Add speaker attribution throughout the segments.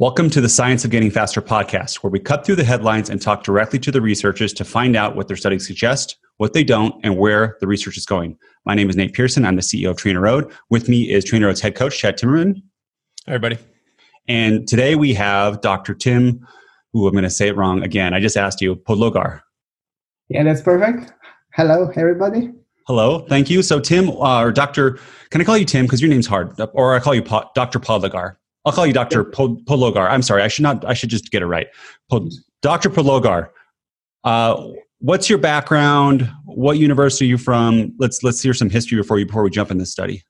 Speaker 1: Welcome to the Science of Getting Faster podcast, where we cut through the headlines and talk directly to the researchers to find out what their studies suggest, what they don't, and where the research is going. My name is Nate Pearson. I'm the CEO of Trainer Road. With me is Trainer Road's head coach, Chad Timmerman.
Speaker 2: Hi, everybody.
Speaker 1: And today we have Dr. Tim, who I'm going to say it wrong again. I just asked you, Podlogar.
Speaker 3: Yeah, that's perfect. Hello, everybody.
Speaker 1: Hello, thank you. So, Tim, uh, or Dr., can I call you Tim? Because your name's hard. Or I call you po- Dr. Podlogar. I'll call you Dr. Pologar. I'm sorry, I should not. I should just get it right. Dr. Pologar. Uh, what's your background? What university are you from? Let's let's hear some history before you before we jump in this study.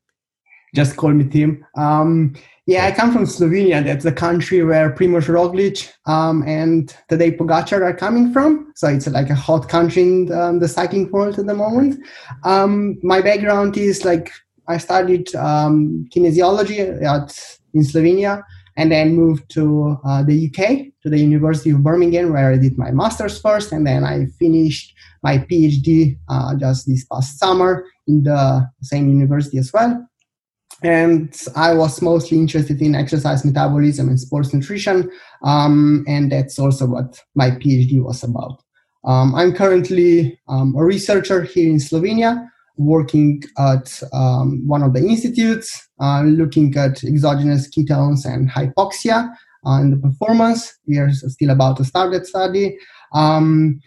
Speaker 3: Just call me Tim. Um, yeah, I come from Slovenia. That's the country where Primoz Roglic um, and Tadej Pogacar are coming from. So it's like a hot country in the, um, the cycling world at the moment. Um, my background is like I studied um, kinesiology at in Slovenia, and then moved to uh, the UK, to the University of Birmingham, where I did my master's first, and then I finished my PhD uh, just this past summer in the same university as well. And I was mostly interested in exercise metabolism and sports nutrition, um, and that's also what my PhD was about. Um, I'm currently um, a researcher here in Slovenia, working at um, one of the institutes, uh, looking at exogenous ketones and hypoxia uh, and the performance. We are still about to start that study. Um,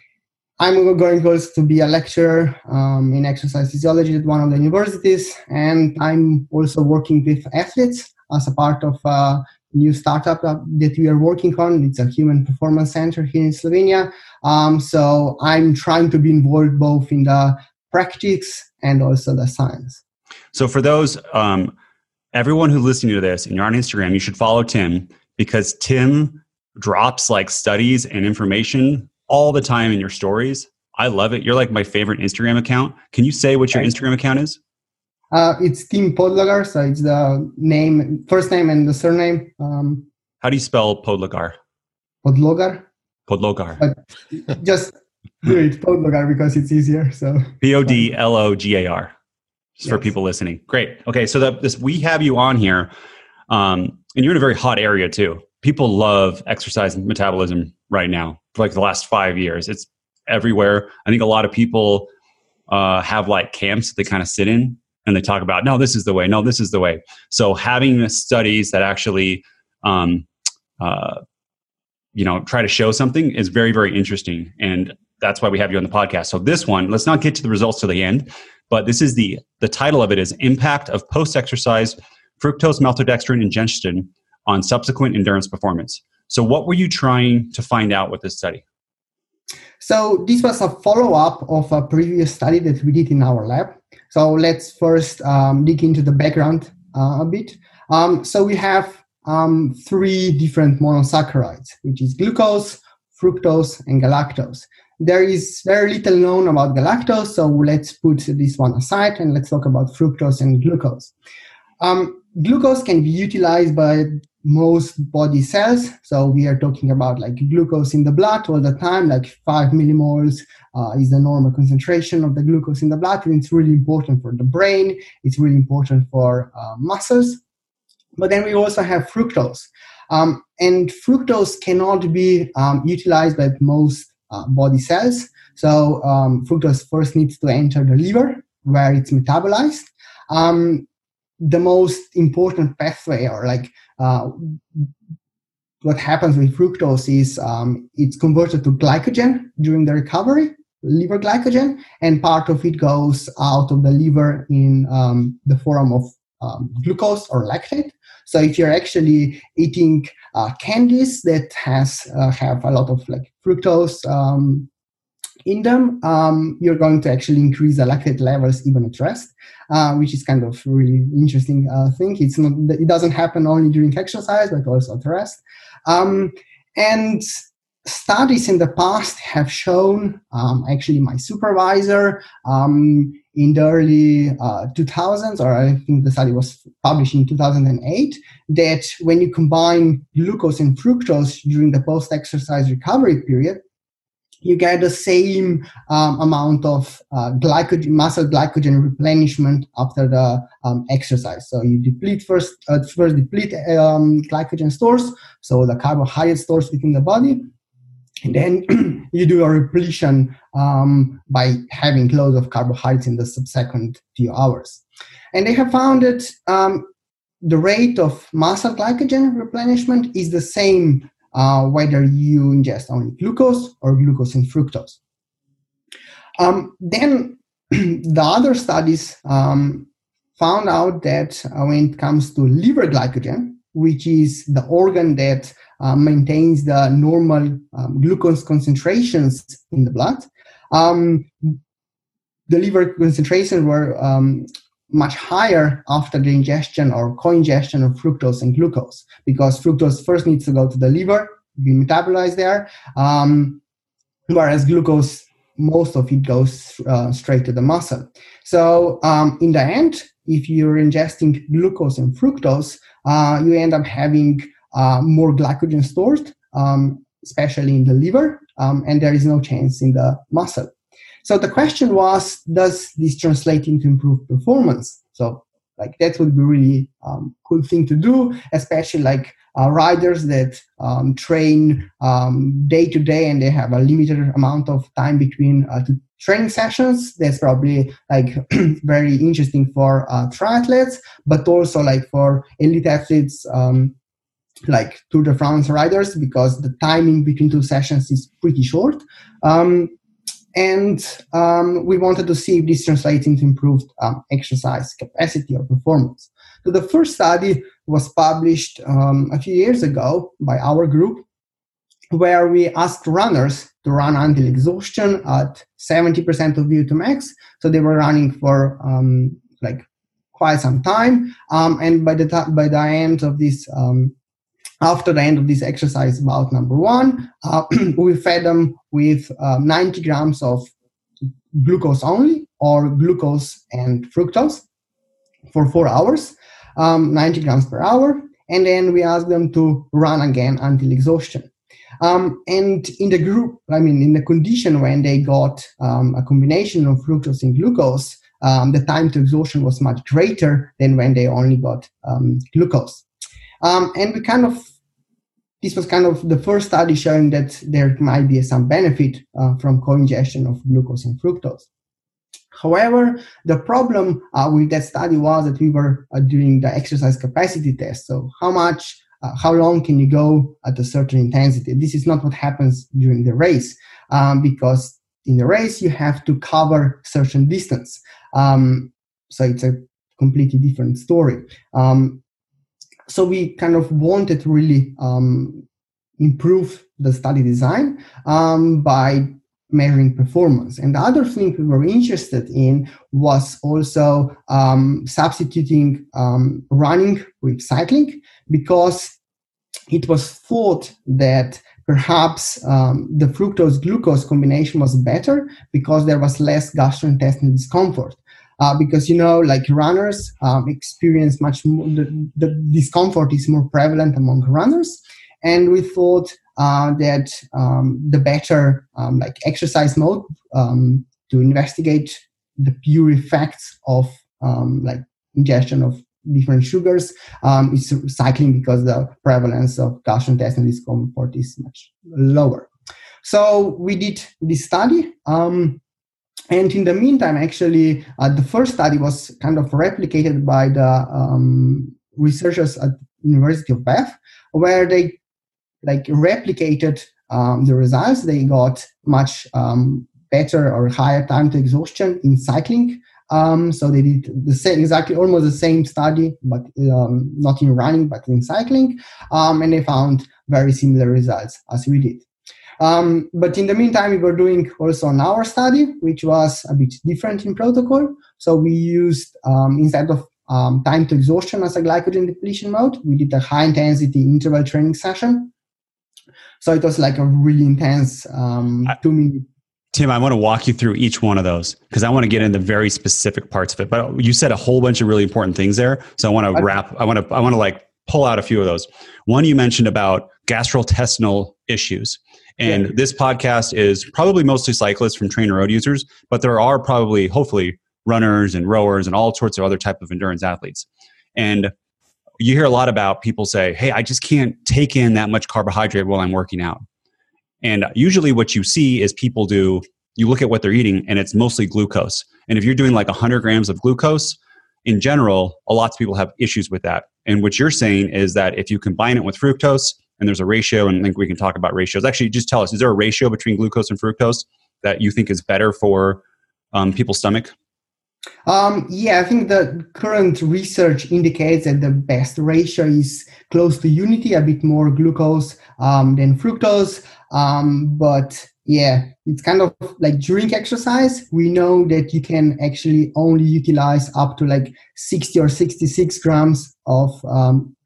Speaker 3: I'm going also to be a lecturer um, in exercise physiology at one of the universities, and I'm also working with athletes as a part of a new startup that we are working on. It's a human performance center here in Slovenia. Um, so I'm trying to be involved both in the practice and also the science.
Speaker 1: So for those, um, everyone who's listening to this and you're on Instagram, you should follow Tim because Tim drops like studies and information all the time in your stories. I love it. You're like my favorite Instagram account. Can you say what your Instagram account is?
Speaker 3: Uh, it's Tim Podlogar, so it's the name, first name and the surname. Um,
Speaker 1: How do you spell Podlogar?
Speaker 3: Podlogar.
Speaker 1: Podlogar.
Speaker 3: But just do it Podlogar because it's easier. So
Speaker 1: P O D L O G A R. Just yes. for people listening. Great. Okay, so that this we have you on here, um, and you're in a very hot area too. People love exercise and metabolism right now for like the last five years. It's everywhere. I think a lot of people uh, have like camps that they kind of sit in and they talk about, no, this is the way. No, this is the way. So having the studies that actually, um, uh, you know, try to show something is very, very interesting. And that's why we have you on the podcast. So this one, let's not get to the results to the end, but this is the the title of it is impact of post exercise fructose maltodextrin ingestion on subsequent endurance performance. So what were you trying to find out with this study?
Speaker 3: So this was a follow up of a previous study that we did in our lab. So let's first um, dig into the background uh, a bit. Um, so we have um, three different monosaccharides, which is glucose, fructose, and galactose. There is very little known about galactose, so let's put this one aside and let's talk about fructose and glucose. Um, glucose can be utilized by most body cells. So we are talking about like glucose in the blood all the time, like five millimoles uh, is the normal concentration of the glucose in the blood. And it's really important for the brain. It's really important for uh, muscles. But then we also have fructose. Um, and fructose cannot be um, utilized by most body cells. So um, fructose first needs to enter the liver where it's metabolized. Um, the most important pathway or like uh, what happens with fructose is um, it's converted to glycogen during the recovery liver glycogen and part of it goes out of the liver in um, the form of um, glucose or lactate so if you're actually eating uh, candies that has uh, have a lot of like fructose um, in them, um, you're going to actually increase the lactate levels even at rest, uh, which is kind of really interesting uh, thing. It's not it doesn't happen only during exercise, but also at rest. Um, and studies in the past have shown, um, actually, my supervisor um, in the early uh, 2000s, or I think the study was published in 2008, that when you combine glucose and fructose during the post exercise recovery period, you get the same um, amount of uh, glycogen, muscle glycogen replenishment after the um, exercise. So you deplete first, uh, first deplete um, glycogen stores, so the carbohydrate stores within the body, and then you do a repletion um, by having loads of carbohydrates in the subsequent few hours. And they have found that um, the rate of muscle glycogen replenishment is the same uh, whether you ingest only glucose or glucose and fructose. Um, then the other studies um, found out that uh, when it comes to liver glycogen, which is the organ that uh, maintains the normal um, glucose concentrations in the blood, um, the liver concentrations were um, much higher after the ingestion or co-ingestion of fructose and glucose because fructose first needs to go to the liver be metabolized there um, whereas glucose most of it goes uh, straight to the muscle. So um, in the end if you're ingesting glucose and fructose uh, you end up having uh, more glycogen stored um, especially in the liver um, and there is no chance in the muscle so the question was, does this translate into improved performance? So like that would be really um, cool thing to do, especially like uh, riders that um, train um, day to day and they have a limited amount of time between uh, training sessions. That's probably like very interesting for uh, triathletes, but also like for elite athletes. Like Tour de France riders, because the timing between two sessions is pretty short. Um, and um, we wanted to see if this translates into improved um, exercise capacity or performance. So the first study was published um, a few years ago by our group, where we asked runners to run until exhaustion at 70% of VO2 max. So they were running for um, like quite some time, um, and by the t- by the end of this um, after the end of this exercise about number one, uh, we fed them with uh, 90 grams of glucose only or glucose and fructose for four hours, um, 90 grams per hour. And then we asked them to run again until exhaustion. Um, and in the group, I mean, in the condition when they got um, a combination of fructose and glucose, um, the time to exhaustion was much greater than when they only got um, glucose. Um, and we kind of, this was kind of the first study showing that there might be some benefit uh, from co-ingestion of glucose and fructose. However, the problem uh, with that study was that we were uh, doing the exercise capacity test. So how much, uh, how long can you go at a certain intensity? This is not what happens during the race um, because in the race you have to cover certain distance. Um, so it's a completely different story. Um, so we kind of wanted to really um, improve the study design um, by measuring performance. And the other thing we were interested in was also um, substituting um, running with cycling because it was thought that perhaps um, the fructose glucose combination was better because there was less gastrointestinal discomfort uh, because you know like runners um, experience much more the, the, discomfort is more prevalent among runners. And we thought uh, that um, the better um, like exercise mode um, to investigate the pure effects of um, like ingestion of different sugars um, is cycling because the prevalence of gastrointestinal discomfort is much lower. So we did this study um, and in the meantime, actually, uh, the first study was kind of replicated by the um, researchers at University of Bath, where they like replicated um, the results. They got much um, better or higher time to exhaustion in cycling. Um, so they did the same, exactly almost the same study, but um, not in running, but in cycling, um, and they found very similar results as we did. Um, but in the meantime, we were doing also an hour study, which was a bit different in protocol. So we used, um, instead of um, time to exhaustion as a glycogen depletion mode, we did a high intensity interval training session. So it was like a really intense um, two minute.
Speaker 1: Tim, I want to walk you through each one of those because I want to get into very specific parts of it. But you said a whole bunch of really important things there. So I want to wrap, I want to, I want to like pull out a few of those. One you mentioned about gastrointestinal issues. And yeah. this podcast is probably mostly cyclists from trainer road users, but there are probably, hopefully, runners and rowers and all sorts of other type of endurance athletes. And you hear a lot about people say, "Hey, I just can't take in that much carbohydrate while I'm working out." And usually, what you see is people do. You look at what they're eating, and it's mostly glucose. And if you're doing like 100 grams of glucose, in general, a lot of people have issues with that. And what you're saying is that if you combine it with fructose, and there's a ratio, and I think we can talk about ratios. Actually, just tell us: is there a ratio between glucose and fructose that you think is better for um, people's stomach?
Speaker 3: Um, yeah, I think the current research indicates that the best ratio is close to unity, a bit more glucose um, than fructose. Um, but yeah, it's kind of like during exercise, we know that you can actually only utilize up to like 60 or 66 grams of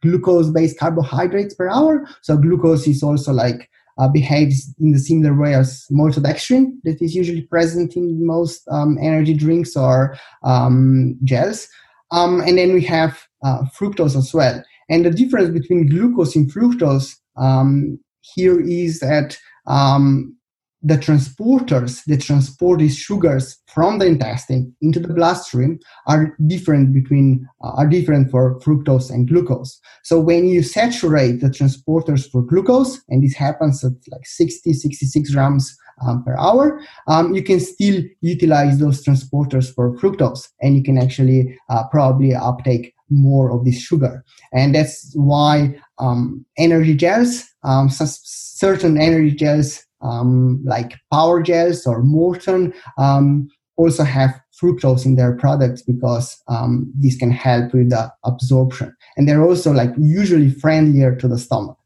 Speaker 3: um, glucose based carbohydrates per hour. So, glucose is also like uh, behaves in the similar way as maltodextrin that is usually present in most um, energy drinks or um, gels. Um, and then we have uh, fructose as well. And the difference between glucose and fructose um, here is that um, the transporters that transport these sugars from the intestine into the bloodstream are different between uh, are different for fructose and glucose. So when you saturate the transporters for glucose and this happens at like 60 66 grams um, per hour um, you can still utilize those transporters for fructose and you can actually uh, probably uptake more of this sugar. And that's why um, energy gels um, certain energy gels um, like Power Gels or Maurten um, also have fructose in their products because um, this can help with the absorption. And they're also like usually friendlier to the stomach.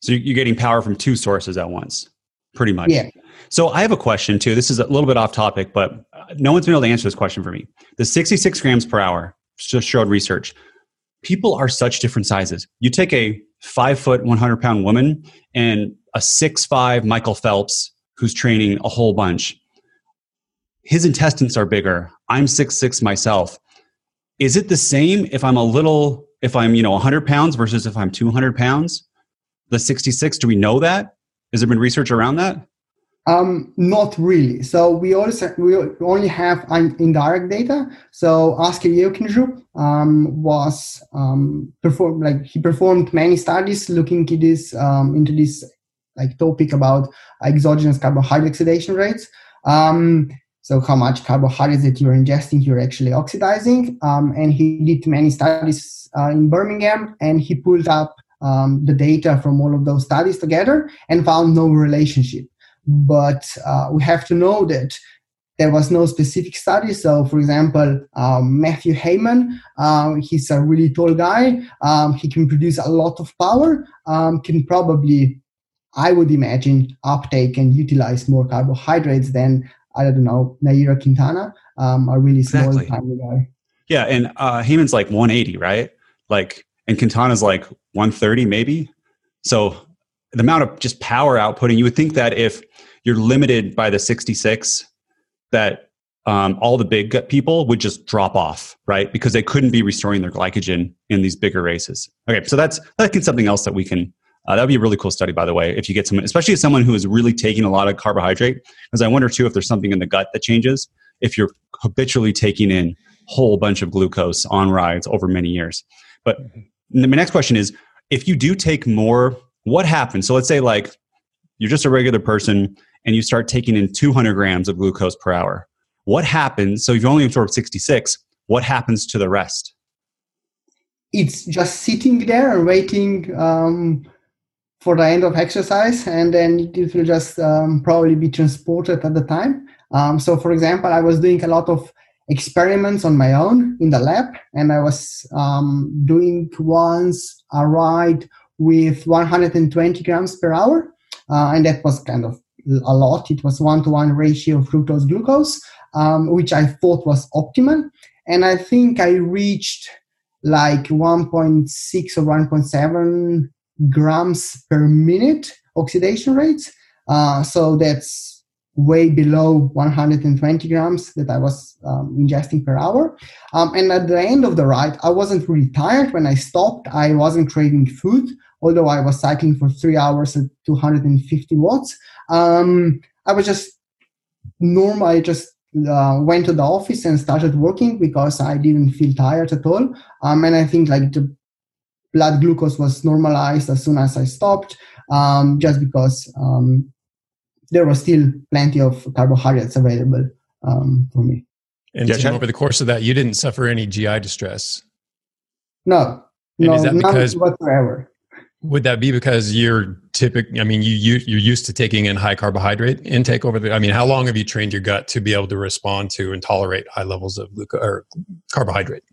Speaker 1: So you're getting power from two sources at once, pretty much.
Speaker 3: Yeah.
Speaker 1: So I have a question too. This is a little bit off topic, but no one's been able to answer this question for me. The 66 grams per hour just showed research. People are such different sizes. You take a five foot, 100 pound woman and a six five Michael Phelps who's training a whole bunch. His intestines are bigger. I'm six six myself. Is it the same if I'm a little if I'm you know 100 pounds versus if I'm 200 pounds? The 66. Do we know that? Has there been research around that?
Speaker 3: Um, not really. So we also we only have indirect data. So Asker Jeukendrup um, was um, performed like he performed many studies looking into this um, into this like topic about exogenous carbohydrate oxidation rates. Um, so how much carbohydrates that you're ingesting, you're actually oxidizing. Um, and he did many studies uh, in Birmingham, and he pulled up um, the data from all of those studies together and found no relationship. But uh, we have to know that there was no specific study. So, for example, um, Mathew Hayman, um, he's a really tall guy. Um, he can produce a lot of power. Um, can probably, I would imagine, uptake and utilize more carbohydrates than I don't know Nairo Quintana, um, a really small exactly. tiny guy.
Speaker 1: Yeah, and uh, Hayman's like 180, right? Like, and Quintana's like 130, maybe. So the amount of just power outputting, you would think that if you're limited by the 66 that um, all the big people would just drop off, right? Because they couldn't be restoring their glycogen in these bigger races. Okay, so that's that's something else that we can. Uh, that would be a really cool study, by the way, if you get someone, especially someone who is really taking a lot of carbohydrate. Because I wonder too if there's something in the gut that changes if you're habitually taking in a whole bunch of glucose on rides over many years. But my next question is, if you do take more, what happens? So let's say like you're just a regular person and you start taking in 200 grams of glucose per hour. What happens? So you've only absorbed 66. What happens to the rest?
Speaker 3: It's just sitting there and waiting um, for the end of exercise, and then it will just um, probably be transported at the time. Um, so, for example, I was doing a lot of experiments on my own in the lab, and I was um, doing once a ride with 120 grams per hour, uh, and that was kind of a lot. It was one to one ratio of fructose glucose, um, which I thought was optimal. And I think I reached like 1.6 or 1.7 grams per minute oxidation rates. Uh, so that's way below 120 grams that I was um, ingesting per hour. Um, and at the end of the ride, I wasn't really tired. When I stopped, I wasn't craving food, although I was cycling for three hours at 250 watts. Um, I was just normal. I just uh, went to the office and started working because I didn't feel tired at all. Um, and I think like the blood glucose was normalized as soon as I stopped, um, just because um, there was still plenty of carbohydrates available um, for me.
Speaker 2: And yeah, over the course of that, you didn't suffer any GI distress.
Speaker 3: No, and no, is that because whatsoever.
Speaker 2: Would that be because you're typical? I mean, you, you you're used to taking in high carbohydrate intake over the. I mean, how long have you trained your gut to be able to respond to and tolerate high levels of glucose or carbohydrate?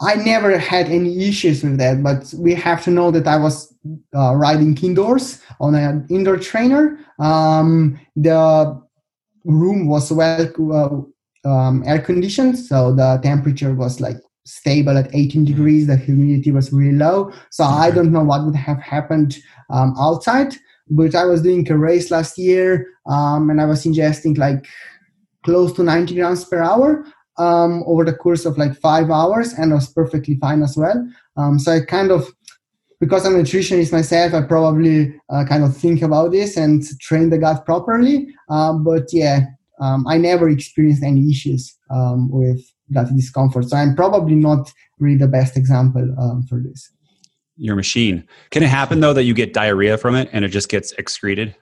Speaker 3: I never had any issues with that, but we have to know that I was uh, riding indoors on an indoor trainer. Um, the room was well uh, um, air conditioned, so the temperature was like stable at 18 degrees. The humidity was really low, so I don't know what would have happened um, outside. But I was doing a race last year, um, and I was ingesting like close to 90 grams per hour um, over the course of like five hours and I was perfectly fine as well. Um, so I kind of, because I'm a nutritionist myself, I probably uh, kind of think about this and train the gut properly. Um, but yeah, um, I never experienced any issues um, with gut discomfort. So I'm probably not really the best example um, for this.
Speaker 1: Your machine. Can it happen though that you get diarrhea from it and it just gets excreted?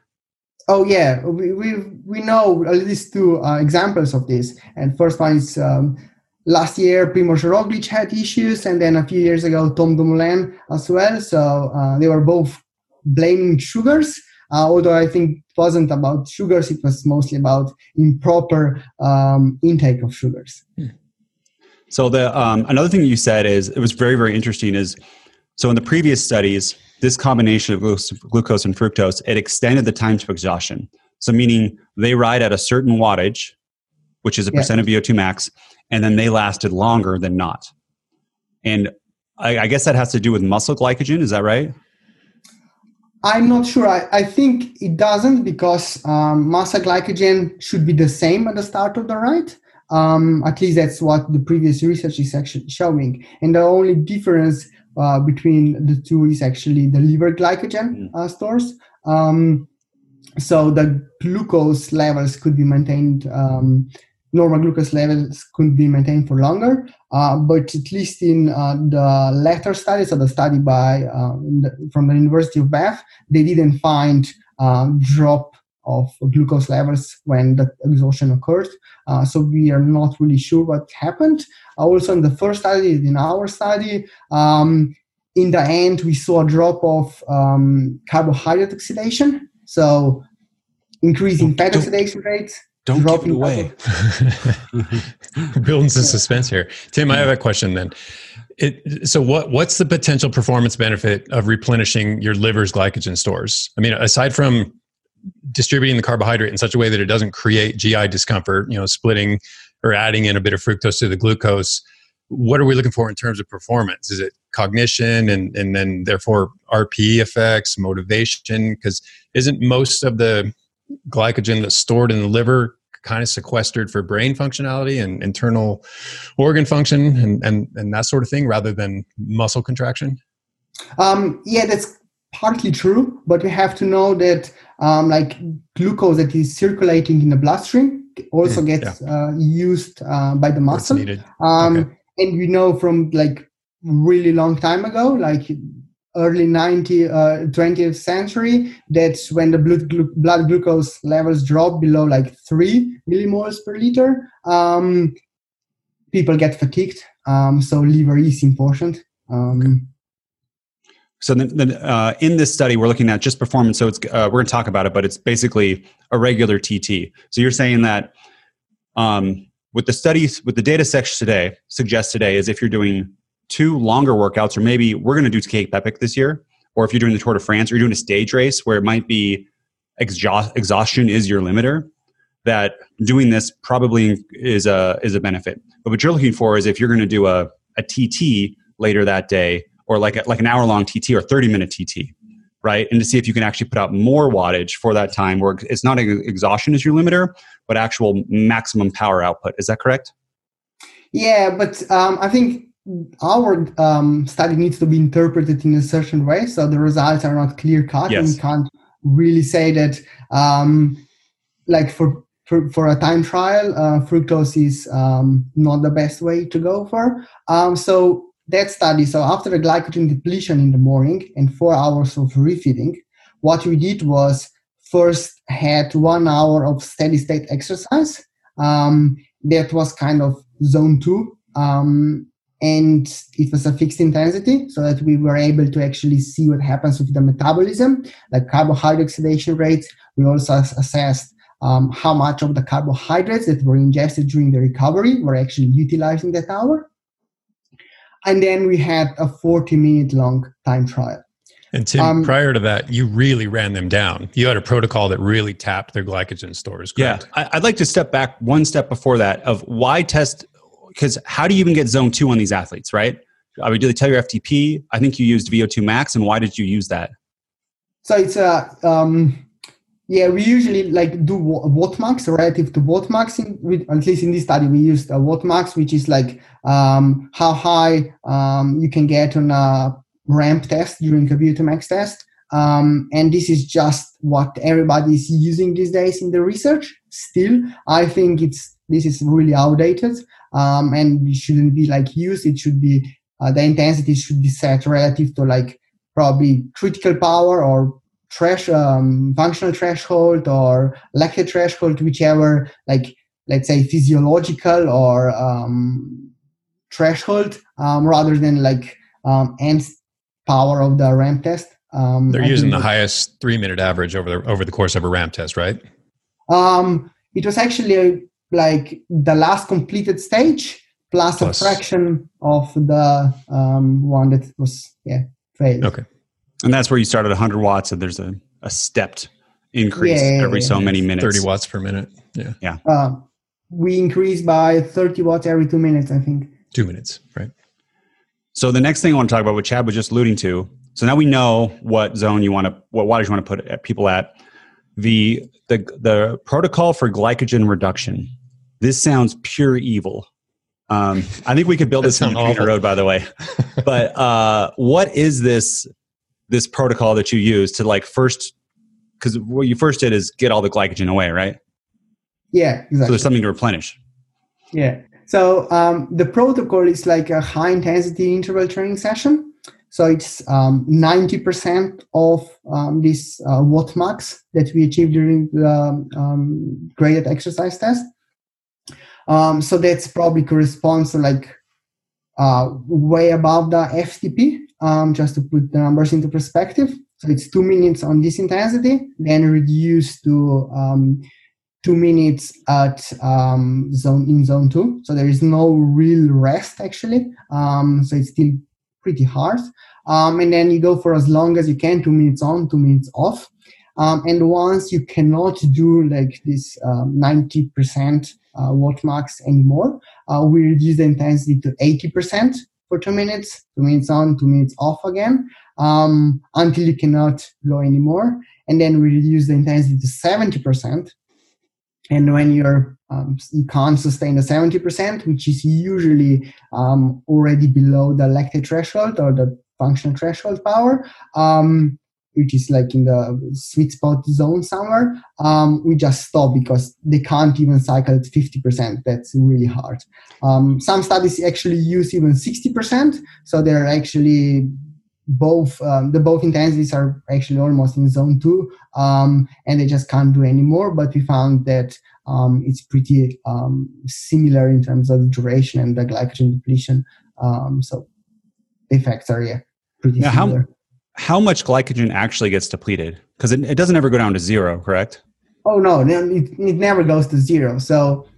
Speaker 3: Oh yeah, we we, we know at least two uh, examples of this. And first one is um, last year Primoz Roglic had issues, and then a few years ago Tom Dumoulin as well. So uh, they were both blaming sugars. Uh, although I think it wasn't about sugars, it was mostly about improper um, intake of sugars. Hmm.
Speaker 1: So the um, another thing you said is it was very very interesting is so in the previous studies this combination of glucose and fructose, it extended the time to exhaustion. So, meaning they ride at a certain wattage, which is a yeah. percent of VO2 max, and then they lasted longer than not. And I, I, guess that has to do with muscle glycogen. Is that right?
Speaker 3: I'm not sure. I, I think it doesn't because um, muscle glycogen should be the same at the start of the ride. Um, at least that's what the previous research is actually showing. And the only difference uh, between the two is actually the liver glycogen mm. uh, stores. Um, so the glucose levels could be maintained, um, normal glucose levels could be maintained for longer, uh, but at least in uh, the later studies, so the study by uh, the, from the University of Bath, they didn't find drop of glucose levels when the exhaustion occurred. Uh, so we are not really sure what happened. Also, in the first study, in our study, um, in the end, we saw a drop of um, carbohydrate oxidation. So increasing fat oxidation rates.
Speaker 2: Don't give it away. Building some suspense here. Tim, I have a question then. It, so what what's the potential performance benefit of replenishing your liver's glycogen stores? I mean, aside from distributing the carbohydrate in such a way that it doesn't create GI discomfort, you know, splitting or adding in a bit of fructose to the glucose, what are we looking for in terms of performance? Is it cognition and, and then therefore RPE effects, motivation? Because isn't most of the glycogen that's stored in the liver kind of sequestered for brain functionality and internal organ function and, and, and that sort of thing rather than muscle contraction?
Speaker 3: Um, yeah, that's partly true, but we have to know that um, like glucose that is circulating in the bloodstream also mm, gets yeah. uh, used uh, by the muscle. Um, okay. And we know from like really long time ago, like early 90, uh, 20th century, that's when the blood, glu- blood glucose levels drop below like three millimoles per liter. Um, people get fatigued. Um, so liver is important. Um.
Speaker 1: So then, then uh, in this study, we're looking at just performance. So it's uh, we're going to talk about it, but it's basically a regular TT. So you're saying that um, with the studies, with the data section today, suggest today is if you're doing two longer workouts, or maybe we're going to do Cape Epic this year, or if you're doing the Tour de France, or you're doing a stage race where it might be exhaust, exhaustion is your limiter, that doing this probably is a is a benefit. But what you're looking for is if you're going to do a, a TT later that day or like a, like an hour long TT or 30 minute TT, right? And to see if you can actually put out more wattage for that time where it's not exhaustion as your limiter, but actual maximum power output. Is that correct?
Speaker 3: Yeah, but um, I think our um, study needs to be interpreted in a certain way. So the results are not clear cut. Yes. And we can't really say that, um, like for, for, for a time trial, uh, fructose is um, not the best way to go for. Um, so that study, so after the glycogen depletion in the morning and four hours of refeeding, what we did was first had one hour of steady state exercise. Um, that was kind of zone two. Um, and it was a fixed intensity so that we were able to actually see what happens with the metabolism, like carbohydrate oxidation rates. We also assessed um, how much of the carbohydrates that were ingested during the recovery were actually utilizing that hour. And then we had a 40 minute long time trial.
Speaker 2: And Tim, um, prior to that, you really ran them down. You had a protocol that really tapped their glycogen stores.
Speaker 1: Correct? Yeah, I'd like to step back one step before that of why test because how do you even get zone two on these athletes, right? I mean, do they tell your FTP? I think you used VO2 max, and why did you use that?
Speaker 3: So it's a um, yeah. We usually like do watt max relative to watt max. In, with, at least in this study, we used a watt max, which is like um, how high um, you can get on a ramp test during a VO2 max test. Um, and this is just what everybody is using these days in the research. Still, I think it's this is really outdated um, and it shouldn't be like used. It should be uh, the intensity should be set relative to like probably critical power or trash um, functional threshold or lactate threshold, whichever like let's say physiological or um, threshold, um, rather than like um, end power of the ramp test.
Speaker 2: Um, They're I using the highest three minute average over the over the course of a ramp test, right?
Speaker 3: Um, it was actually like the last completed stage plus, plus. a fraction of the um, one that was yeah failed.
Speaker 2: Okay,
Speaker 1: and that's where you start at 100 watts, and there's a, a stepped increase yeah, every so many minutes.
Speaker 2: 30 watts per minute. Yeah,
Speaker 1: yeah. Uh,
Speaker 3: we increase by 30 watts every two minutes, I think.
Speaker 2: Two minutes, right?
Speaker 1: So the next thing I want to talk about, what Chad was just alluding to. So now we know what zone you want to, what wattage you want to put people at. The the the protocol for glycogen reduction. This sounds pure evil. Um, I think we could build this on Trainer Road, by the way. but uh, what is this this protocol that you use to like first? Because what you first did is get all the glycogen away, right?
Speaker 3: Yeah, exactly. So
Speaker 1: there's something to replenish.
Speaker 3: Yeah. So um, the protocol is like a high intensity interval training session. So it's um, 90% of um, this uh, watt max that we achieved during the um, graded exercise test. Um, so that's probably corresponds to like uh, way above the FTP, um, just to put the numbers into perspective. So it's two minutes on this intensity, then reduced to um, two minutes at um, zone in zone two. So there is no real rest actually. Um, so it's still pretty hard. Um, and then you go for as long as you can, two minutes on, two minutes off. Um, and once you cannot do like this um, 90% uh, watt max anymore, uh, we reduce the intensity to 80% for two minutes, two minutes on, two minutes off again, um, until you cannot blow anymore. And then we reduce the intensity to 70%. And when you're um, you can't sustain the 70%, which is usually um, already below the lactate threshold or the functional threshold power, um, which is like in the sweet spot zone somewhere, um, we just stop because they can't even cycle at 50%. That's really hard. Um, some studies actually use even 60%. So they're actually both, um, the both intensities are actually almost in zone two, um, and they just can't do anymore. But we found that um, it's pretty um, similar in terms of duration and the glycogen depletion. so the effects are yeah, pretty now, similar.
Speaker 1: How- how much glycogen actually gets depleted? Because it, it doesn't ever go down to zero, correct?
Speaker 3: Oh no, it, it never goes to zero. So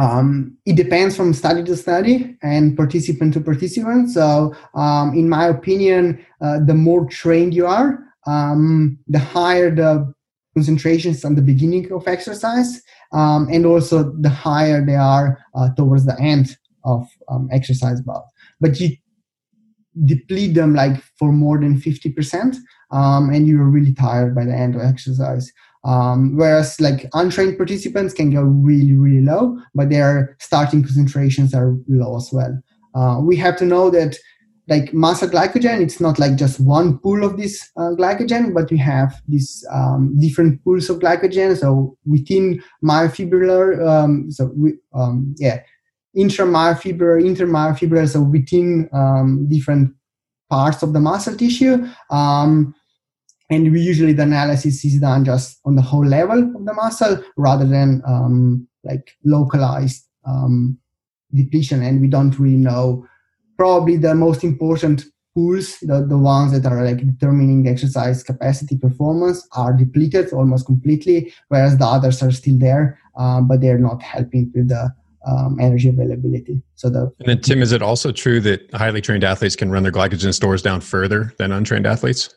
Speaker 3: um, it depends from study to study and participant to participant. So um, in my opinion, uh, the more trained you are, um, the higher the concentrations at the beginning of exercise, um, and also the higher they are uh, towards the end of um, exercise bout. But you deplete them like for more than 50% um, and you're really tired by the end of exercise. Um, whereas like untrained participants can go really, really low, but their starting concentrations are low as well. Uh, we have to know that like muscle glycogen, it's not like just one pool of this uh, glycogen, but we have these um, different pools of glycogen. So within myofibrillar, um, so we, um, yeah, intramyofibrillar, intermyofibrillar, so within um, different parts of the muscle tissue. Um, and we usually the analysis is done just on the whole level of the muscle rather than um, like localized um, depletion. And we don't really know. Probably the most important pools, the, the ones that are like determining exercise capacity performance, are depleted almost completely, whereas the others are still there, um, but they're not helping with the um, energy availability. So the
Speaker 2: and then Tim, is it also true that highly trained athletes can run their glycogen stores down further than untrained athletes?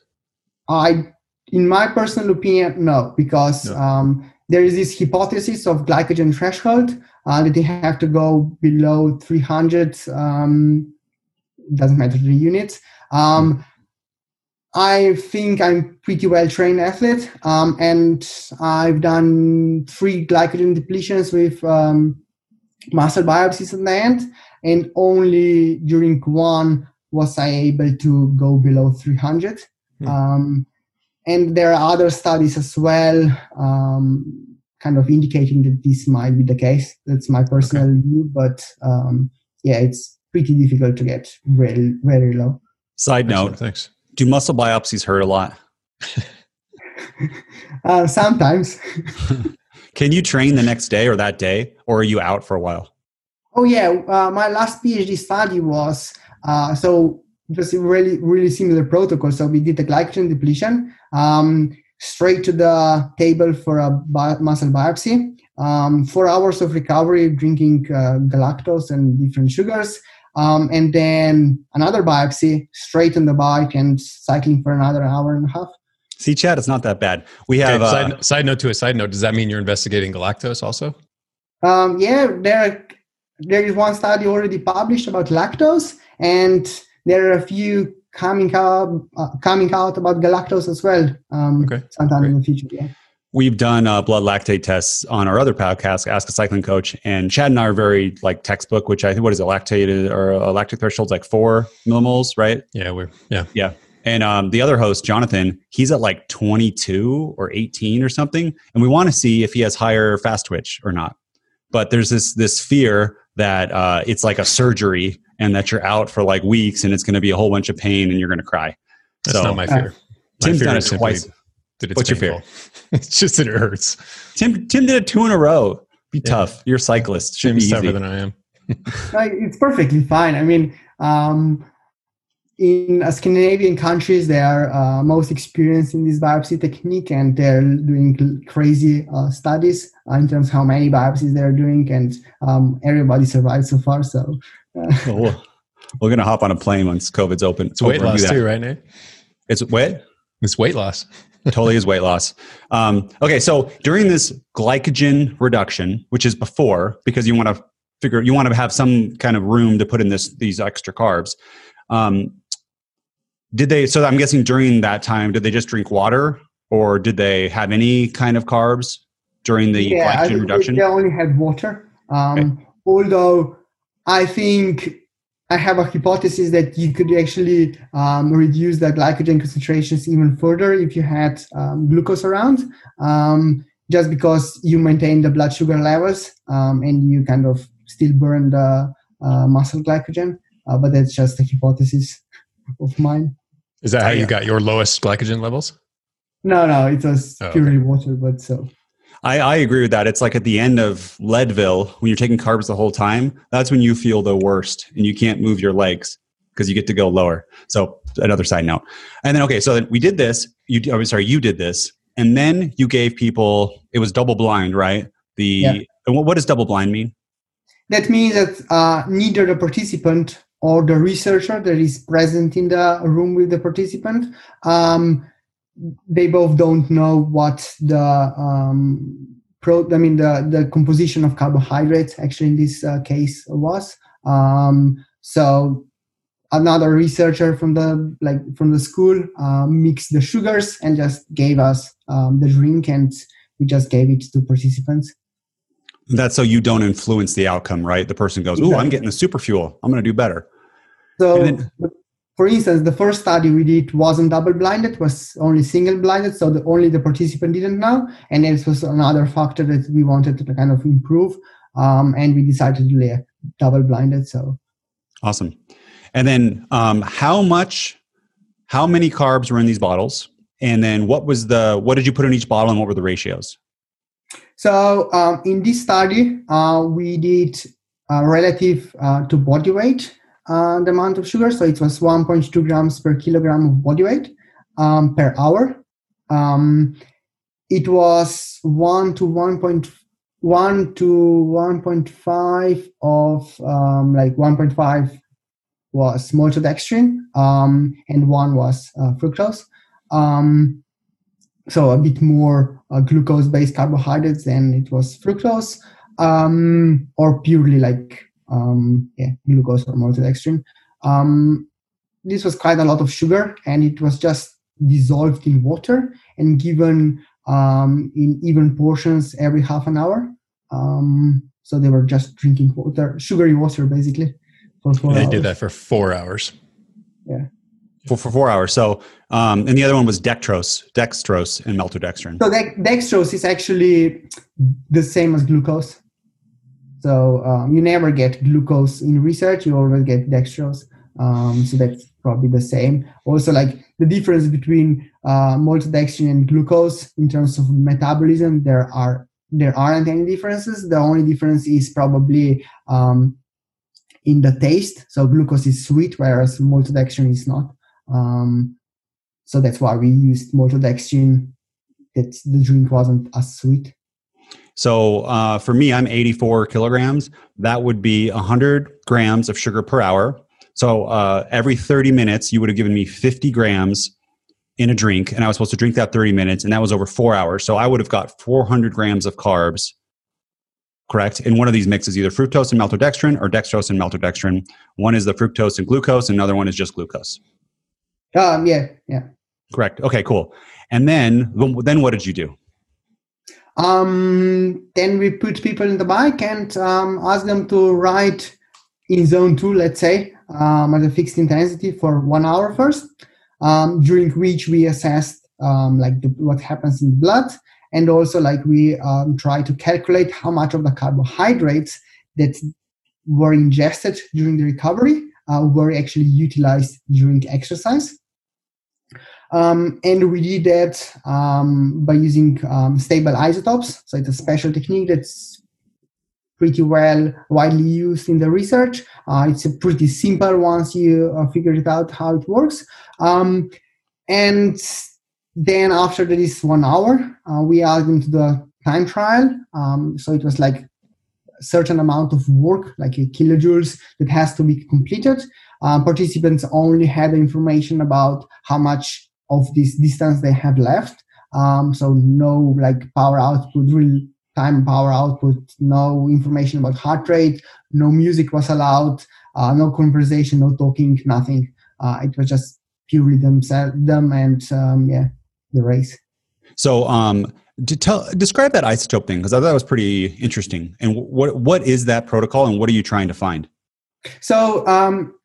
Speaker 3: I, in my personal opinion, no, because no. Um, there is this hypothesis of glycogen threshold uh, that they have to go below 300. Um, doesn't matter the units. Um, I think I'm pretty well trained athlete, um, and I've done three glycogen depletions with um, muscle biopsies at the end, and only during one was I able to go below 300. Hmm. Um, and there are other studies as well, um, kind of indicating that this might be the case. That's my personal okay. view, but um, yeah, it's pretty difficult to get very, very low.
Speaker 1: Side note, thanks. Do muscle biopsies hurt a lot?
Speaker 3: uh, sometimes.
Speaker 1: Can you train the next day or that day, or are you out for a while?
Speaker 3: Oh yeah, uh, my last PhD study was uh, so a really really similar protocol. So we did the glycogen depletion um, straight to the table for a bi- muscle biopsy. Um, four hours of recovery, drinking uh, galactose and different sugars, um, and then another biopsy straight on the bike and cycling for another hour and a half.
Speaker 1: See, Chad, it's not that bad. We have
Speaker 2: okay, side, uh, side, note to a side note. Does that mean you're investigating galactose also?
Speaker 3: Um, yeah, there there is one study already published about lactose, and there are a few coming out uh, coming out about galactose as well. Um, okay. sometime Great. in the future. Yeah.
Speaker 1: We've done uh, blood lactate tests on our other podcast, Ask a Cycling Coach, and Chad and I are very like textbook, which I think what is it, lactated or a lactic threshold's like four millimoles, right?
Speaker 2: Yeah, we're yeah
Speaker 1: yeah. And um, the other host, Jonathan, he's at like 22 or 18 or something, and we want to see if he has higher fast twitch or not. But there's this this fear that uh, it's like a surgery and that you're out for like weeks and it's going to be a whole bunch of pain and you're going to cry.
Speaker 2: That's so, not my fear.
Speaker 1: My Tim's fear done it twice.
Speaker 2: What's painful. your fear? it's just that it hurts.
Speaker 1: Tim Tim did it two in a row. Be yeah. tough. You're a cyclist. Should
Speaker 2: Tim's
Speaker 1: be
Speaker 2: tougher than I am.
Speaker 3: it's perfectly fine. I mean, um, in uh, Scandinavian countries, they are uh, most experienced in this biopsy technique, and they're doing crazy uh, studies uh, in terms of how many biopsies they're doing, and um, everybody survived so far. So,
Speaker 1: oh, we're gonna hop on a plane once COVID's open.
Speaker 2: It's weight loss too, right, Nate?
Speaker 1: It's what?
Speaker 2: It's weight loss.
Speaker 1: totally is weight loss. Um, okay, so during this glycogen reduction, which is before, because you want to figure, you want to have some kind of room to put in this these extra carbs. Um, did they? So I'm guessing during that time, did they just drink water, or did they have any kind of carbs during the yeah, glycogen reduction?
Speaker 3: They only had water. Um, okay. Although I think I have a hypothesis that you could actually um, reduce the glycogen concentrations even further if you had um, glucose around, um, just because you maintain the blood sugar levels um, and you kind of still burn the uh, muscle glycogen. Uh, but that's just a hypothesis of mine.
Speaker 2: Is that how you got your lowest glycogen levels?
Speaker 3: No, no, it was oh, purely okay. water, but so.
Speaker 1: I, I agree with that. It's like at the end of Leadville, when you're taking carbs the whole time, that's when you feel the worst and you can't move your legs because you get to go lower. So another side note. And then, okay, so we did this. You, I'm sorry, you did this. And then you gave people, it was double blind, right? The, yeah. and what, what does double blind mean?
Speaker 3: That means that uh, neither the participant or the researcher that is present in the room with the participant um, they both don't know what the um, pro i mean the, the composition of carbohydrates actually in this uh, case was. Um, so another researcher from the like from the school uh, mixed the sugars and just gave us um, the drink and we just gave it to participants
Speaker 1: that's so you don't influence the outcome right? The person goes oh i'm getting the super fuel. I'm going to do better.
Speaker 3: So then, for instance the first study we did wasn't double blinded was only single blinded so the, only the participant didn't know. And this was another factor that we wanted to kind of improve um, and we decided to do double blinded so.
Speaker 1: Awesome. And then um, how much, how many carbs were in these bottles? And then what was the, what did you put in each bottle and what were the ratios?
Speaker 3: So um, in this study, uh, we did uh, relative uh, to body weight uh, the amount of sugar. So it was 1.2 grams per kilogram of body weight um, per hour. Um, it was 1 to 1.1 to 1.5 of um, like 1.5 was maltodextrin um, and one was uh, fructose. Um, so a bit more uh, glucose-based carbohydrates than it was fructose, um, or purely like um, yeah, glucose or maltodextrin. Um, this was quite a lot of sugar, and it was just dissolved in water and given um, in even portions every half an hour. so they were just drinking water, sugary water, basically
Speaker 2: for four they hours. did that for four hours.
Speaker 3: Yeah.
Speaker 1: For, for four hours. So, um, and the other one was dextrose, dextrose, and maltodextrin.
Speaker 3: So de- dextrose is actually the same as glucose. So um, you never get glucose in research; you always get dextrose. Um, so that's probably the same. Also, like the difference between uh, maltodextrin and glucose in terms of metabolism, there are there aren't any differences. The only difference is probably um, in the taste. So glucose is sweet, whereas maltodextrin is not. Um, so that's why we used maltodextrin. That the drink wasn't as sweet.
Speaker 1: So uh, for me, I'm 84 kilograms. That would be 100 grams of sugar per hour. So uh, every 30 minutes, you would have given me 50 grams in a drink, and I was supposed to drink that 30 minutes, and that was over four hours. So I would have got 400 grams of carbs correct? In one of these mixes, either fructose and maltodextrin or dextrose and maltodextrin. One is the fructose and glucose, another one is just glucose.
Speaker 3: Um, yeah, yeah.
Speaker 1: Correct. Okay, cool. And then, then what did you do?
Speaker 3: Um, then we put people in the bike and um, ask them to ride in zone two, let's say, um, at a fixed intensity for one hour first, um, during which we assessed um, like the, what happens in the blood and also like we um, try to calculate how much of the carbohydrates that were ingested during the recovery uh, were actually utilized during exercise um, and we did that um, by using um, stable isotopes so it's a special technique that's pretty well widely used in the research uh, it's a pretty simple once you uh, figure it out how it works um, and then after this one hour, uh, we added into the time trial. Um, so it was like a certain amount of work, like a kilojoules, that has to be completed. Um, participants only had information about how much of this distance they have left. Um, so no like power output, real time power output, no information about heart rate, no music was allowed, uh, no conversation, no talking, nothing. Uh, it was just purely themselves, them and um, yeah, the race.
Speaker 1: So, um, to tell describe that isotope thing because I thought that was pretty interesting. And what what is that protocol, and what are you trying to find?
Speaker 3: So, um,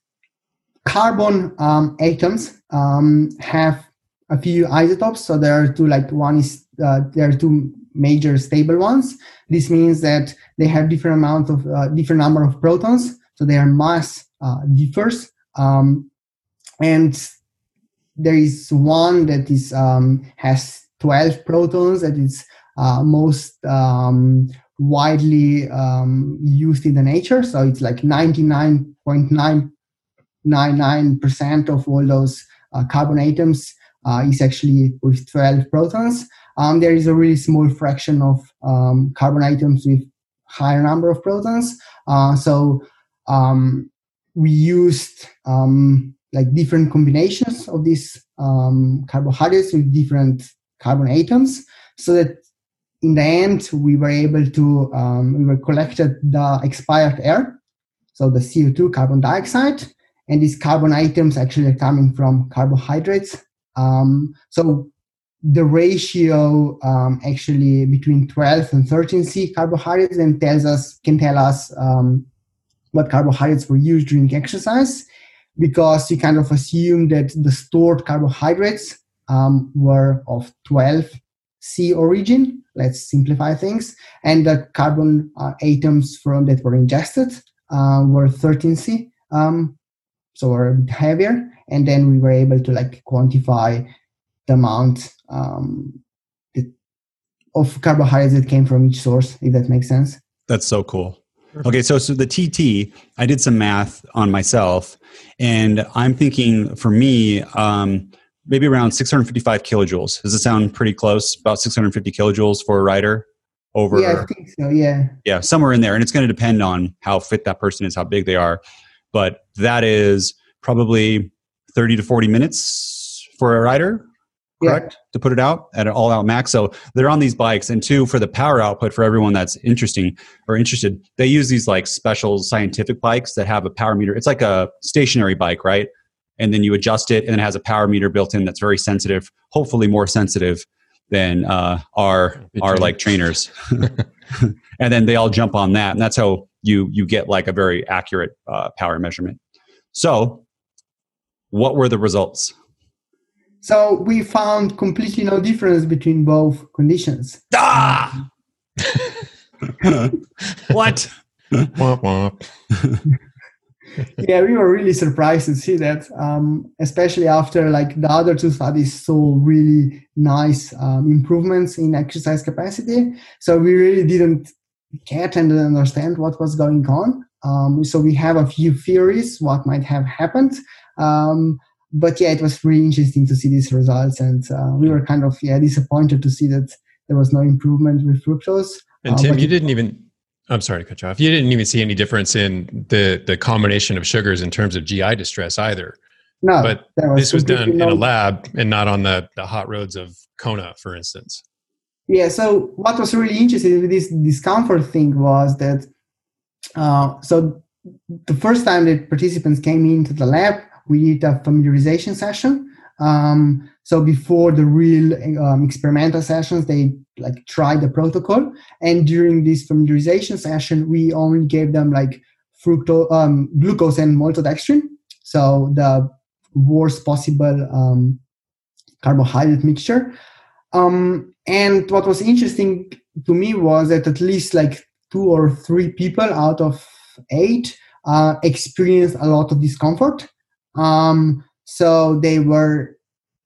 Speaker 3: carbon um, atoms um, have a few isotopes. So there are two, like one is uh, there are two major stable ones. This means that they have different amount of uh, different number of protons. So their mass uh, differs, um, and there is one that is um, has 12 protons that is uh, most um, widely um, used in the nature. So it's like 99.999% of all those uh, carbon atoms uh, is actually with 12 protons. Um, there is a really small fraction of um, carbon atoms with higher number of protons. Uh, so um, we used like different combinations of these um, carbohydrates with different carbon atoms so that in the end we were able to um, we were collected the expired air so the co2 carbon dioxide and these carbon atoms actually are coming from carbohydrates. Um, so the ratio um, actually between 12 and 13C carbohydrates and tells us can tell us um, what carbohydrates were used during exercise because you kind of assume that the stored carbohydrates um, were of 12C origin. Let's simplify things. And the carbon uh, atoms from that were ingested uh, were 13C, um, so were a bit heavier. And then we were able to like quantify the amount um, of carbohydrates that came from each source, if that makes sense.
Speaker 1: That's so cool. Okay, so so the TT, I did some math on myself, and I'm thinking for me, um, maybe around 655 kilojoules. Does it sound pretty close? About 650 kilojoules for a rider over.
Speaker 3: Yeah, I think so. Yeah.
Speaker 1: Yeah, somewhere in there, and it's going to depend on how fit that person is, how big they are, but that is probably 30 to 40 minutes for a rider correct? Yeah. to put it out at an all out max. So they're on these bikes and two for the power output for everyone that's interesting or interested they use these like special scientific bikes that have a power meter. It's like a stationary bike right? And then you adjust it and it has a power meter built in that's very sensitive hopefully more sensitive than uh, our our like trainers. And then they all jump on that and that's how you you get like a very accurate uh, power measurement. So what were the results
Speaker 3: so we found completely no difference between both conditions.
Speaker 1: Ah! what?
Speaker 3: yeah, we were really surprised to see that, um, especially after like the other two studies saw really nice um, improvements in exercise capacity. So we really didn't get and understand what was going on. Um, so we have a few theories what might have happened. Um, but yeah, it was really interesting to see these results, and uh, we were kind of yeah disappointed to see that there was no improvement with fructose.
Speaker 2: And
Speaker 3: uh,
Speaker 2: Tim, you didn't even. I'm sorry to cut you off. You didn't even see any difference in the the combination of sugars in terms of GI distress either.
Speaker 3: No,
Speaker 2: but was this was done in a lab and not on the the hot roads of Kona, for instance.
Speaker 3: Yeah. So what was really interesting with this discomfort thing was that uh, so the first time that participants came into the lab, we did a familiarization session. Um, so before the real um, experimental sessions, they like tried the protocol, and during this familiarization session, we only gave them like fructose, um, glucose, and maltodextrin. So the worst possible um, carbohydrate mixture. Um, and what was interesting to me was that at least like two or three people out of eight uh, experienced a lot of discomfort um, so they were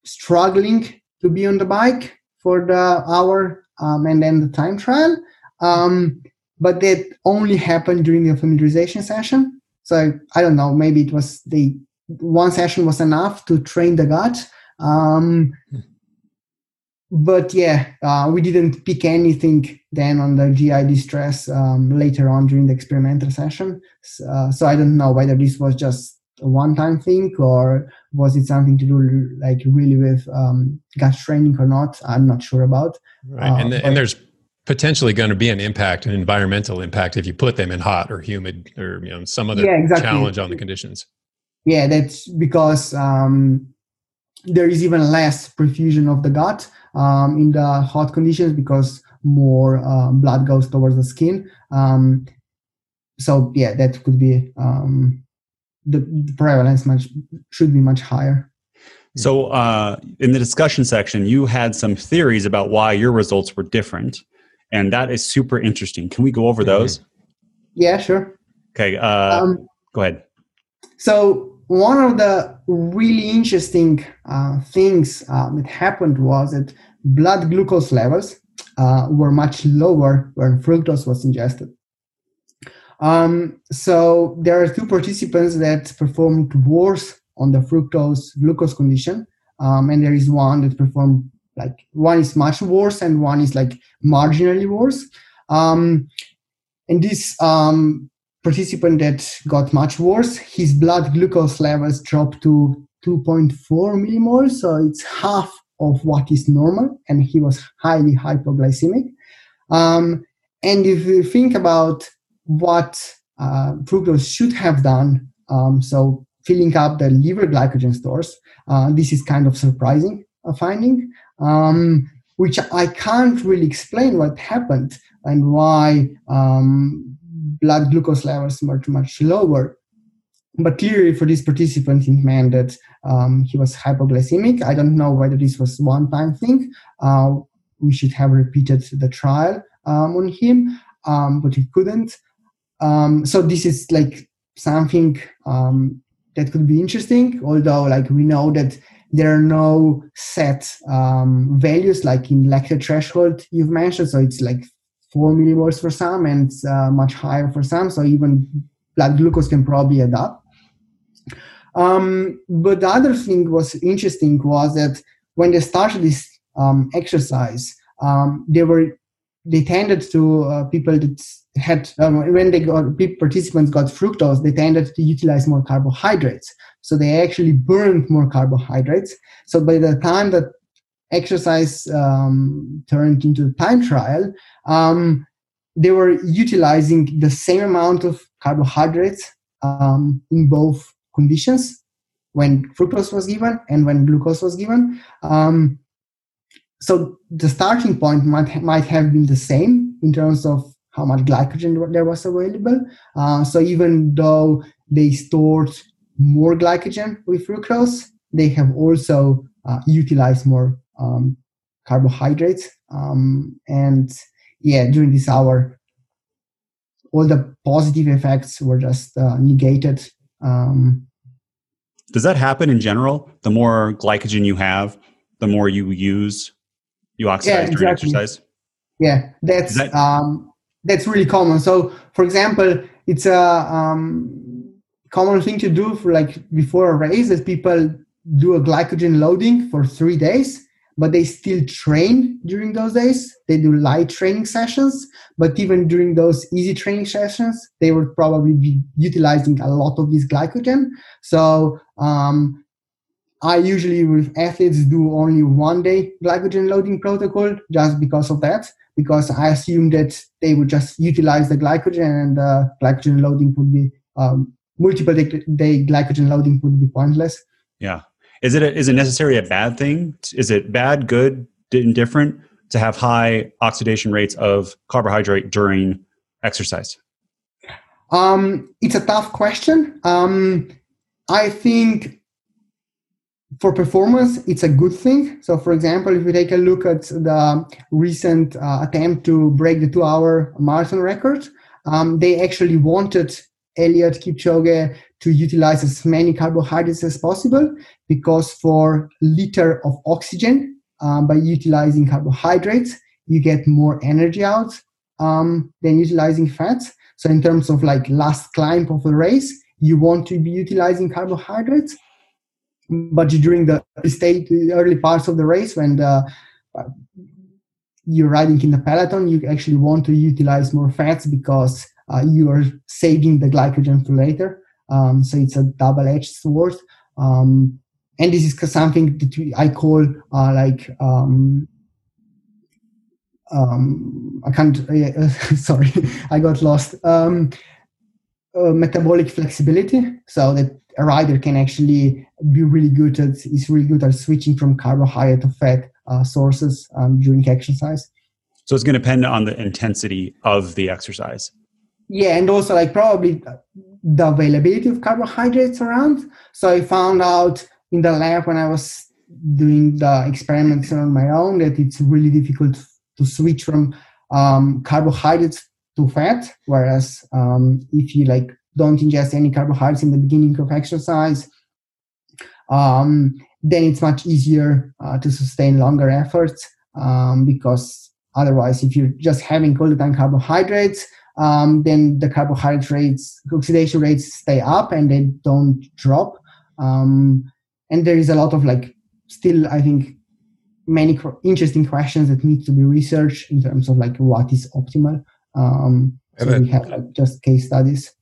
Speaker 3: struggling to be on the bike for the hour um, and then the time trial. Um, but that only happened during the familiarization session. So I don't know, maybe it was the one session was enough to train the gut. Um, but yeah, uh, we didn't pick anything then on the GI distress um, later on during the experimental session. Uh, so I don't know whether this was just a one-time thing or was it something to do like really with um, gut training or not? I'm not sure about.
Speaker 2: Right uh, and, the, and there's potentially going to be an impact an environmental impact if you put them in hot or humid or you know some other yeah, exactly. challenge on the conditions.
Speaker 3: Yeah that's because um, there is even less perfusion of the gut um, in the hot conditions because more uh, blood goes towards the skin. Um, so yeah that could be um, the, the prevalence much should be much higher.
Speaker 1: So, uh, in the discussion section, you had some theories about why your results were different, and that is super interesting. Can we go over those?
Speaker 3: Yeah, sure.
Speaker 1: Okay, uh, um, go ahead.
Speaker 3: So, one of the really interesting uh, things um, that happened was that blood glucose levels uh, were much lower when fructose was ingested. Um, so there are two participants that performed worse on the fructose glucose condition, um, and there is one that performed like one is much worse and one is like marginally worse. Um, and this um, participant that got much worse, his blood glucose levels dropped to 2.4 millimoles, so it's half of what is normal, and he was highly hypoglycemic. Um, and if you think about what uh, fructose should have done. Um, so filling up the liver glycogen stores. Uh, this is kind of surprising a finding, um, which I can't really explain what happened and why um, blood glucose levels were much lower. But clearly, for this participant, it meant that um, he was hypoglycemic. I don't know whether this was one-time thing. Uh, we should have repeated the trial um, on him, um, but he couldn't. Um, so this is like something um, that could be interesting. Although, like we know that there are no set um, values like in lactate threshold you've mentioned. So it's like four millimoles for some and uh, much higher for some. So even blood glucose can probably adapt. Um, but the other thing was interesting was that when they started this um, exercise, um, they were they tended to uh, people that had um, when they got participants got fructose, they tended to utilize more carbohydrates. So they actually burned more carbohydrates. So by the time that exercise um, turned into a time trial, um, they were utilizing the same amount of carbohydrates um, in both conditions when fructose was given and when glucose was given. Um, so the starting point might might have been the same in terms of how much glycogen there was available. Uh, so even though they stored more glycogen with fructose, they have also uh, utilized more um, carbohydrates. Um, and yeah, during this hour, all the positive effects were just uh, negated. Um,
Speaker 1: Does that happen in general? The more glycogen you have, the more you use, you oxidize yeah, during exercise.
Speaker 3: Yeah, that's that- um, that's really common. So, for example, it's a um, common thing to do for like before a race that people do a glycogen loading for three days but they still train during those days. They do light training sessions, but even during those easy training sessions, they would probably be utilizing a lot of this glycogen. So um, I usually with athletes do only one day glycogen loading protocol just because of that, because I assume that they would just utilize the glycogen and the glycogen loading would be um, multiple day, day glycogen loading would be pointless.
Speaker 1: Yeah. Is it a, is it necessarily a bad thing? Is it bad, good, indifferent to have high oxidation rates of carbohydrate during exercise?
Speaker 3: Um, it's a tough question. Um, I think for performance, it's a good thing. So, for example, if we take a look at the recent uh, attempt to break the two hour marathon record, um, they actually wanted Eliud Kipchoge to utilize as many carbohydrates as possible because for liter of oxygen um, by utilizing carbohydrates you get more energy out um, than utilizing fats so in terms of like last climb of a race you want to be utilizing carbohydrates but during the state early parts of the race when the uh, you're riding in the peloton you actually want to utilize more fats because uh, you are saving the glycogen for later. Um, so it's a double-edged sword. Um, and this is something that we, I call uh, like um, um, I can't. Uh, sorry, I got lost. Um, uh, metabolic flexibility, so that a rider can actually be really good at is really good at switching from carbohydrate to fat uh, sources um, during exercise.
Speaker 1: So it's going to depend on the intensity of the exercise
Speaker 3: yeah and also like probably the availability of carbohydrates around so i found out in the lab when i was doing the experiments on my own that it's really difficult to switch from um, carbohydrates to fat whereas um, if you like don't ingest any carbohydrates in the beginning of exercise um, then it's much easier uh, to sustain longer efforts um, because otherwise if you're just having all the time carbohydrates um, then the carbohydrate rates, oxidation rates stay up and they don't drop. Um, and there is a lot of like, still, I think, many interesting questions that need to be researched in terms of like what is optimal. Um, so we have like just case studies.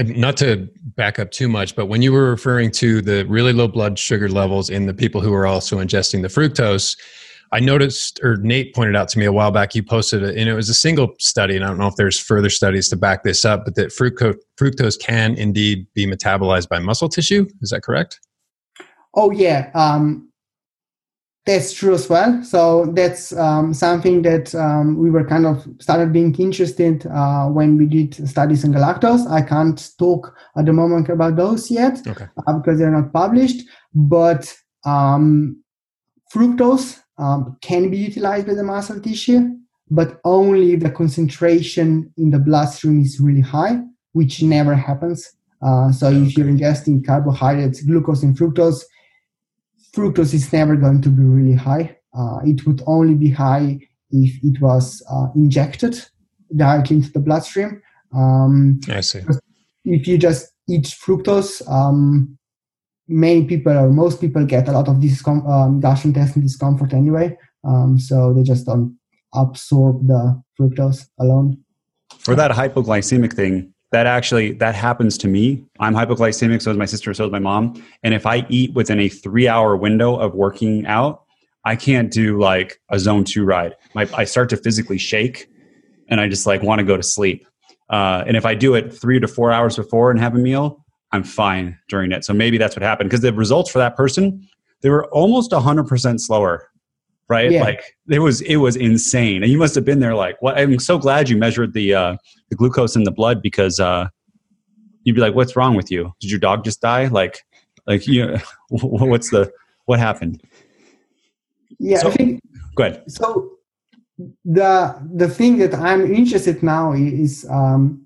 Speaker 2: Not to back up too much, but when you were referring to the really low blood sugar levels in the people who are also ingesting the fructose, I noticed, or Nate pointed out to me a while back, you posted it, and it was a single study, and I don't know if there's further studies to back this up, but that fructose, can indeed be metabolized by muscle tissue. Is that correct?
Speaker 3: Oh, yeah. Um, that's true as well. So that's um, something that um, we were kind of started being interested uh, when we did studies on galactose. I can't talk at the moment about those yet okay. uh, because they're not published. But um, fructose um, can be utilized by the muscle tissue, but only if the concentration in the bloodstream is really high, which never happens. Uh, so okay. if you're ingesting carbohydrates, glucose, and fructose, fructose is never going to be really high. Uh, it would only be high if it was uh, injected directly into the bloodstream.
Speaker 2: Um, I see.
Speaker 3: If you just eat fructose, um, many people or most people get a lot of discom- um, gastrointestinal discomfort anyway, um, so they just don't absorb the fructose alone.
Speaker 1: For that hypoglycemic thing, that actually that happens to me. I'm hypoglycemic so is my sister so is my mom. And if i eat within a three hour window of working out i can't do like a zone two ride. My, i start to physically shake and i just like want to go to sleep. Uh, and if i do it three to four hours before and have a meal i'm fine during it. So maybe that's what happened because the results for that person they were almost 100% slower right? Yeah. Like it was it was insane, and you must have been there. Like, what? I'm so glad you measured the uh, the glucose in the blood because uh, you'd be like, "What's wrong with you? Did your dog just die?" Like, like you, know, what's the what happened?
Speaker 3: Yeah, so, I think.
Speaker 1: Go ahead.
Speaker 3: So the the thing that I'm interested now is um,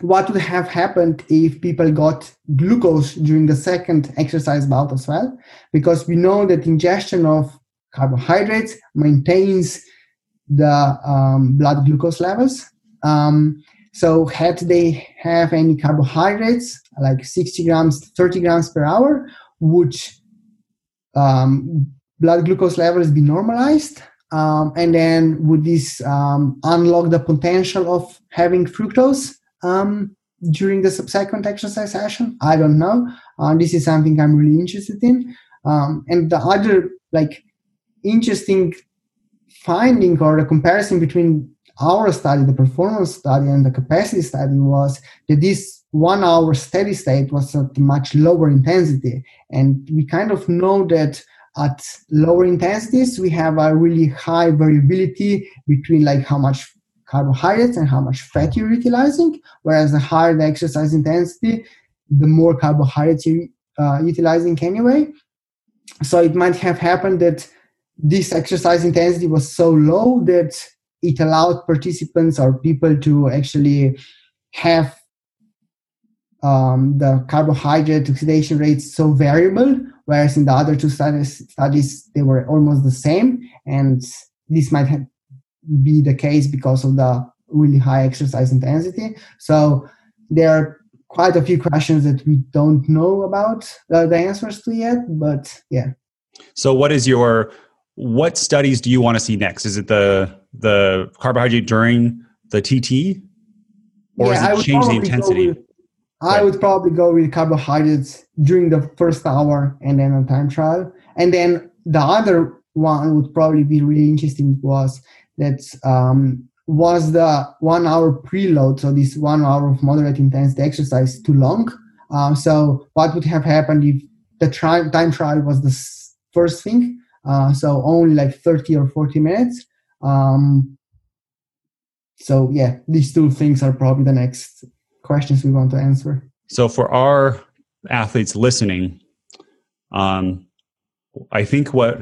Speaker 3: what would have happened if people got glucose during the second exercise bout as well, because we know that ingestion of carbohydrates, maintains the um, blood glucose levels. Um, so had they have any carbohydrates, like 60 grams, 30 grams per hour, would um, blood glucose levels be normalized? Um, and then would this um, unlock the potential of having fructose um, during the subsequent exercise session? I don't know. Uh, this is something I'm really interested in. And the other like interesting finding or a comparison between our study, the performance study, and the capacity study was that this one hour steady state was at much lower intensity. And we kind of know that at lower intensities, we have a really high variability between like how much carbohydrates and how much fat you're utilizing. Whereas the higher the exercise intensity, the more carbohydrates you're uh, utilizing anyway. So it might have happened that this exercise intensity was so low that it allowed participants or people to actually have um, the carbohydrate oxidation rates so variable, whereas in the other two studies, studies they were almost the same. And this might have, be the case because of the really high exercise intensity. So there are quite a few questions that we don't know about uh, the answers to yet, but yeah.
Speaker 1: So, what is your what studies do you want to see next? Is it the the carbohydrate during the TT, or yeah, is it change the intensity?
Speaker 3: With, I would probably go with carbohydrates during the first hour and then a time trial, and then the other one would probably be really interesting was that um, was the one hour preload, so this one hour of moderate intensity exercise too long? Um, so what would have happened if the tri- time trial was the first thing? Uh, so only like 30 or 40 minutes. Um, so yeah, these two things are probably the next questions we want to answer.
Speaker 1: So for our athletes listening, um, I think what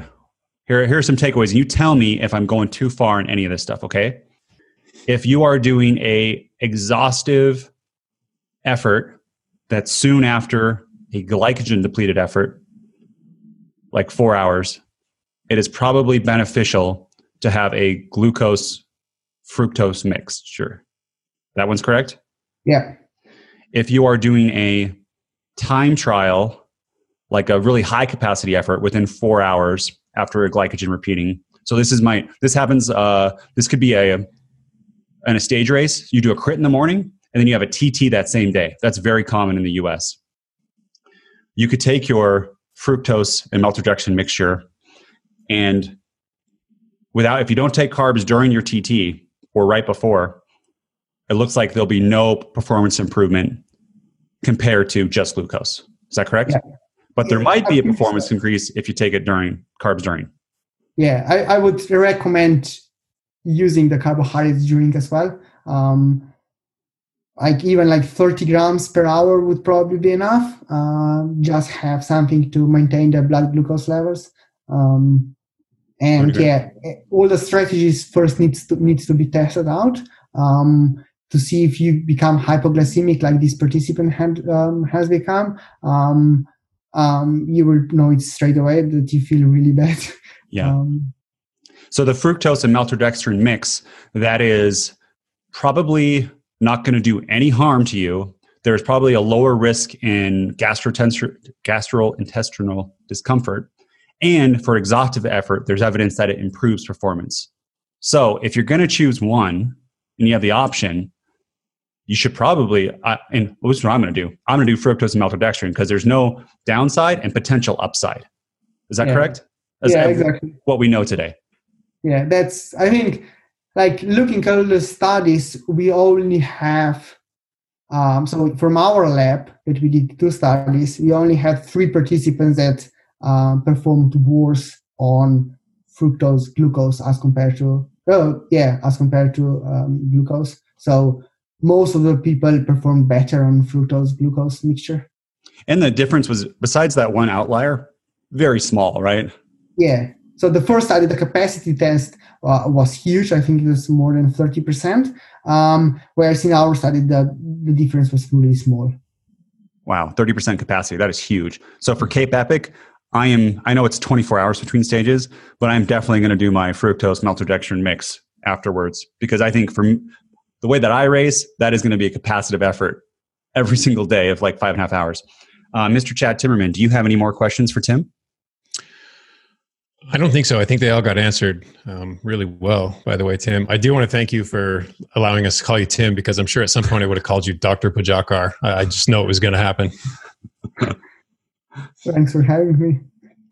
Speaker 1: here here are some takeaways. You tell me if I'm going too far in any of this stuff. Okay, if you are doing a exhaustive effort that's soon after a glycogen depleted effort, like four hours, it is probably beneficial to have a glucose fructose mixture. That one's correct?
Speaker 3: Yeah.
Speaker 1: If you are doing a time trial, like a really high capacity effort within four hours after a glycogen repeating. So this is my this happens uh this could be a in a stage race, you do a crit in the morning and then you have a TT that same day. That's very common in the US. You could take your fructose and maltodextrin mixture and without if you don't take carbs during your TT or right before, it looks like there'll be no performance improvement compared to just glucose. Is that correct? Yeah. But there yeah, might be a performance so. increase if you take it during carbs during.
Speaker 3: Yeah, I, I would recommend using the carbohydrates during as well. Um, like even like 30 grams per hour would probably be enough. Uh, just have something to maintain the blood glucose levels. Um, and yeah, all the strategies first needs to needs to be tested out um, to see if you become hypoglycemic like this participant had, um, has become. Um, um, you will know it straight away that you feel really bad.
Speaker 1: Yeah. Um, so the fructose and maltodextrin mix that is probably not going to do any harm to you. There's probably a lower risk in gastrointestinal discomfort. And for exhaustive effort, there's evidence that it improves performance. So if you're going to choose one and you have the option, you should probably, uh, and what's what I'm going to do? I'm going to do fructose and maltodextrin because there's no downside and potential upside. Is that yeah. correct?
Speaker 3: That's yeah, exactly.
Speaker 1: What we know today.
Speaker 3: Yeah, that's, I think like looking at all the studies, we only have um, so from our lab that we did two studies, we only had three participants that um, performed worse on fructose glucose as compared to oh yeah as compared to um, glucose. So most of the people performed better on fructose glucose mixture.
Speaker 1: And the difference was besides that one outlier, very small, right?
Speaker 3: Yeah. So the first study, the capacity test, uh, was huge. I think it was more than 30%. Um, whereas in our study, the, the difference was really small.
Speaker 1: Wow, 30% capacity. That is huge. So for Cape Epic, I am, I know it's 24 hours between stages, but I'm definitely going to do my fructose maltodextrin mix afterwards because I think for the way that I race, that is going to be a capacitive effort every single day of like five and a half hours. Uh, Mr. Chad Timmerman, do you have any more questions for Tim?
Speaker 2: I don't think so. I think they all got answered um, really well, by the way, Tim. I do want to thank you for allowing us to call you Tim because I'm sure at some point I would have called you Dr. Pujakar. I just know it was going to happen.
Speaker 3: Thanks for having me.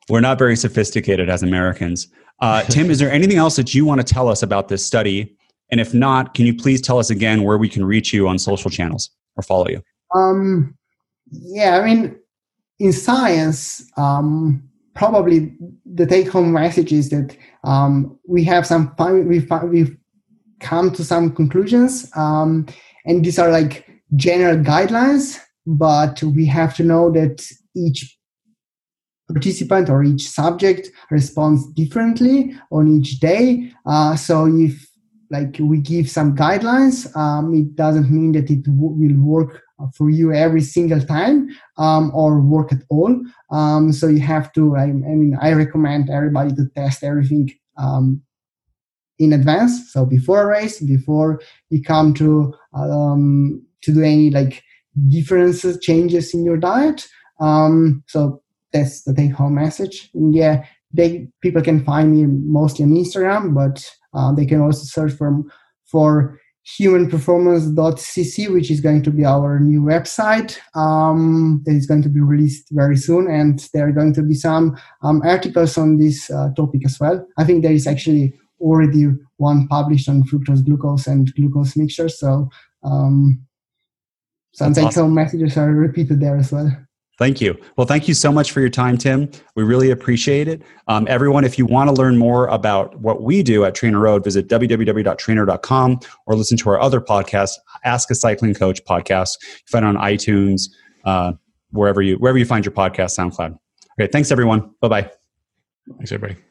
Speaker 1: We're not very sophisticated as Americans. Uh, Tim, is there anything else that you want to tell us about this study? And if not, can you please tell us again where we can reach you on social channels or follow you?
Speaker 3: Um, yeah, I mean, in science, um, probably the take home message is that um, we have some fun, we we've come to some conclusions um, and these are like general guidelines but we have to know that each participant or each subject responds differently on each day uh, so if like we give some guidelines um, it doesn't mean that it w- will work for you every single time um, or work at all. Um, so you have to, I, I, mean, I recommend everybody to test everything um, in advance. So before a race, before you come to, um, to do any like differences, changes in your diet. Um, so that's the take home message. And yeah, they, people can find me mostly on Instagram, but uh, they can also search for, for humanperformance.cc, which is going to be our new website um, that is going to be released very soon. And there are going to be some um, articles on this uh, topic as well. I think there is actually already one published on fructose glucose and glucose mixture. So um, some take home awesome. messages are repeated there as well.
Speaker 1: Thank you. Well, thank you so much for your time, Tim. We really appreciate it. Um, everyone, if you want to learn more about what we do at Trainer Road, visit www.trainer.com or listen to our other podcast, Ask a Cycling Coach podcast. You find it on iTunes, uh, wherever you wherever you find your podcast, SoundCloud. Okay, thanks everyone. Bye bye.
Speaker 2: Thanks everybody.